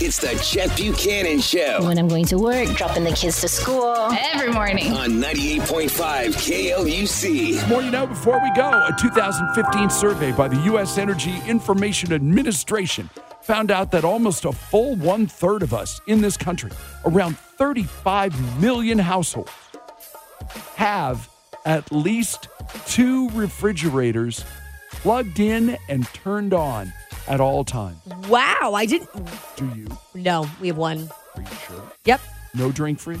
It's the Chet Buchanan Show When I'm going to work, dropping the kids to school. Every morning. on 98.5 KLUC. More you know before we go, a 2015 survey by the U.S. Energy Information Administration found out that almost a full one third of us in this country, around 35 million households, have at least two refrigerators plugged in and turned on at all times. Wow, I didn't. Do you? No, we have one. Are you sure? Yep. No drink fridge?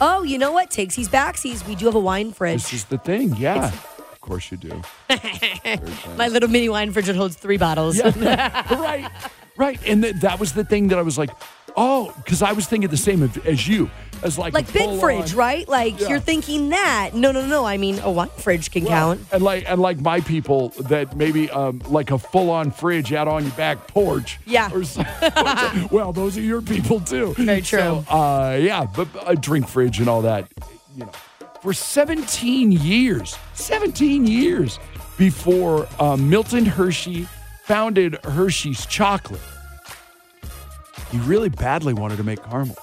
Oh, you know what? Takesies backsies. We do have a wine fridge. This is the thing. Yeah. Of course you do. My little mini wine fridge that holds three bottles. Yeah. right. Right. And th- that was the thing that I was like, oh, because I was thinking the same as, you. As like, like a big fridge, right? Like Yeah. you're thinking that. No, no, no. I mean, a wine fridge can Well, count. And like and like my people that maybe um, like a full on fridge out on your back porch. Yeah. Or well, those are your people too. Very true. So, uh, yeah, but a drink fridge and all that, you know, for 17 years, 17 years before uh, Milton Hershey founded Hershey's Chocolate, he really badly wanted to make caramel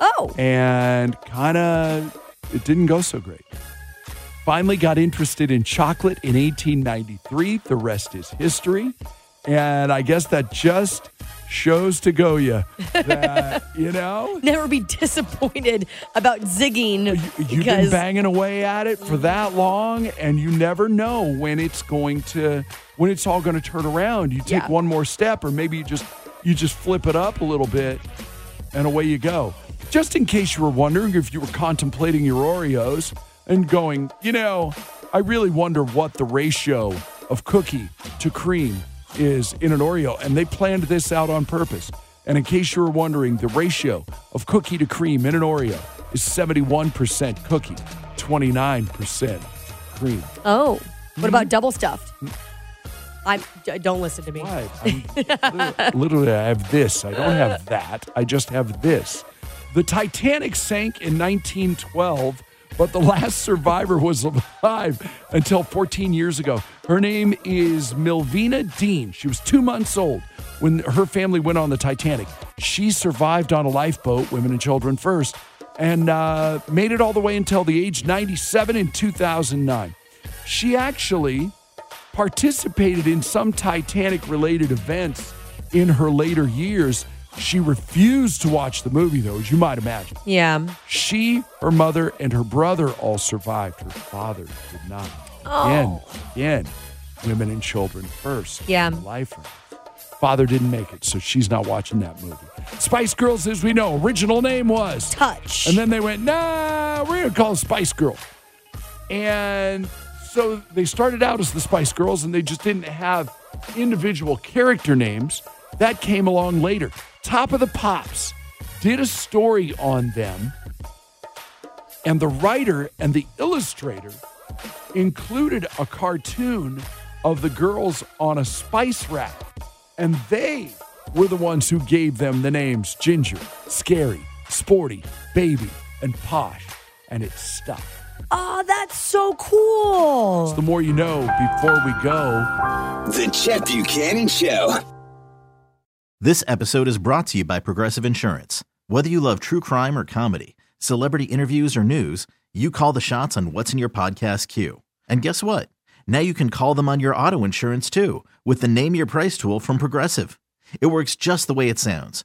Oh, and kind of it didn't go so great. Finally got interested in chocolate in 1893. The rest is history. And I guess that just shows to go you that, you know, never be disappointed about zigging you, you've been banging away at it for that long and you never know when it's going to when it's all going to turn around. You take Yeah. one more step or maybe you just you just flip it up a little bit and away you go. Just in case you were wondering if you were contemplating your Oreos and going, you know, I really wonder what the ratio of cookie to cream is in an Oreo. And they planned this out on purpose. And in case you were wondering, the ratio of cookie to cream in an Oreo is 71% cookie, 29% cream. oh, what about double stuffed? Mm. I'm. Don't listen to me. Literally, I have this. I don't have that. I just have this. The Titanic sank in 1912, but the last survivor was alive until 14 years ago. Her name is Millvina Dean. She was two months old when her family went on the Titanic. She survived on a lifeboat, women and children first, and uh, made it all the way until the age 97 in 2009. She actually participated in some Titanic related events in her later years. She refused to watch the movie, though, as you might imagine. Yeah. She, her mother, and her brother all survived. Her father did not. Oh. Again, again, women and children first. Yeah. Life. Father didn't make it, so she's not watching that movie. Spice Girls, as we know, original name was Touch. and then they went, nah, we're going to call them Spice Girl. And so they started out as the Spice Girls and they just didn't have individual character names. That came along later. Top of the Pops did a story on them, and the writer and the illustrator included a cartoon of the girls on a spice rack. And they were the ones who gave them the names Ginger, Scary, Sporty, Baby, and Posh. And it stuck. Oh, that's so cool. The more you know before we go. The Chet Buchanan Show. This episode is brought to you by Progressive Insurance. Whether you love true crime or comedy, celebrity interviews or news, you call the shots on what's in your podcast queue. And guess what? Now you can call them on your auto insurance too with the Name Your Price tool from Progressive. It works just the way it sounds.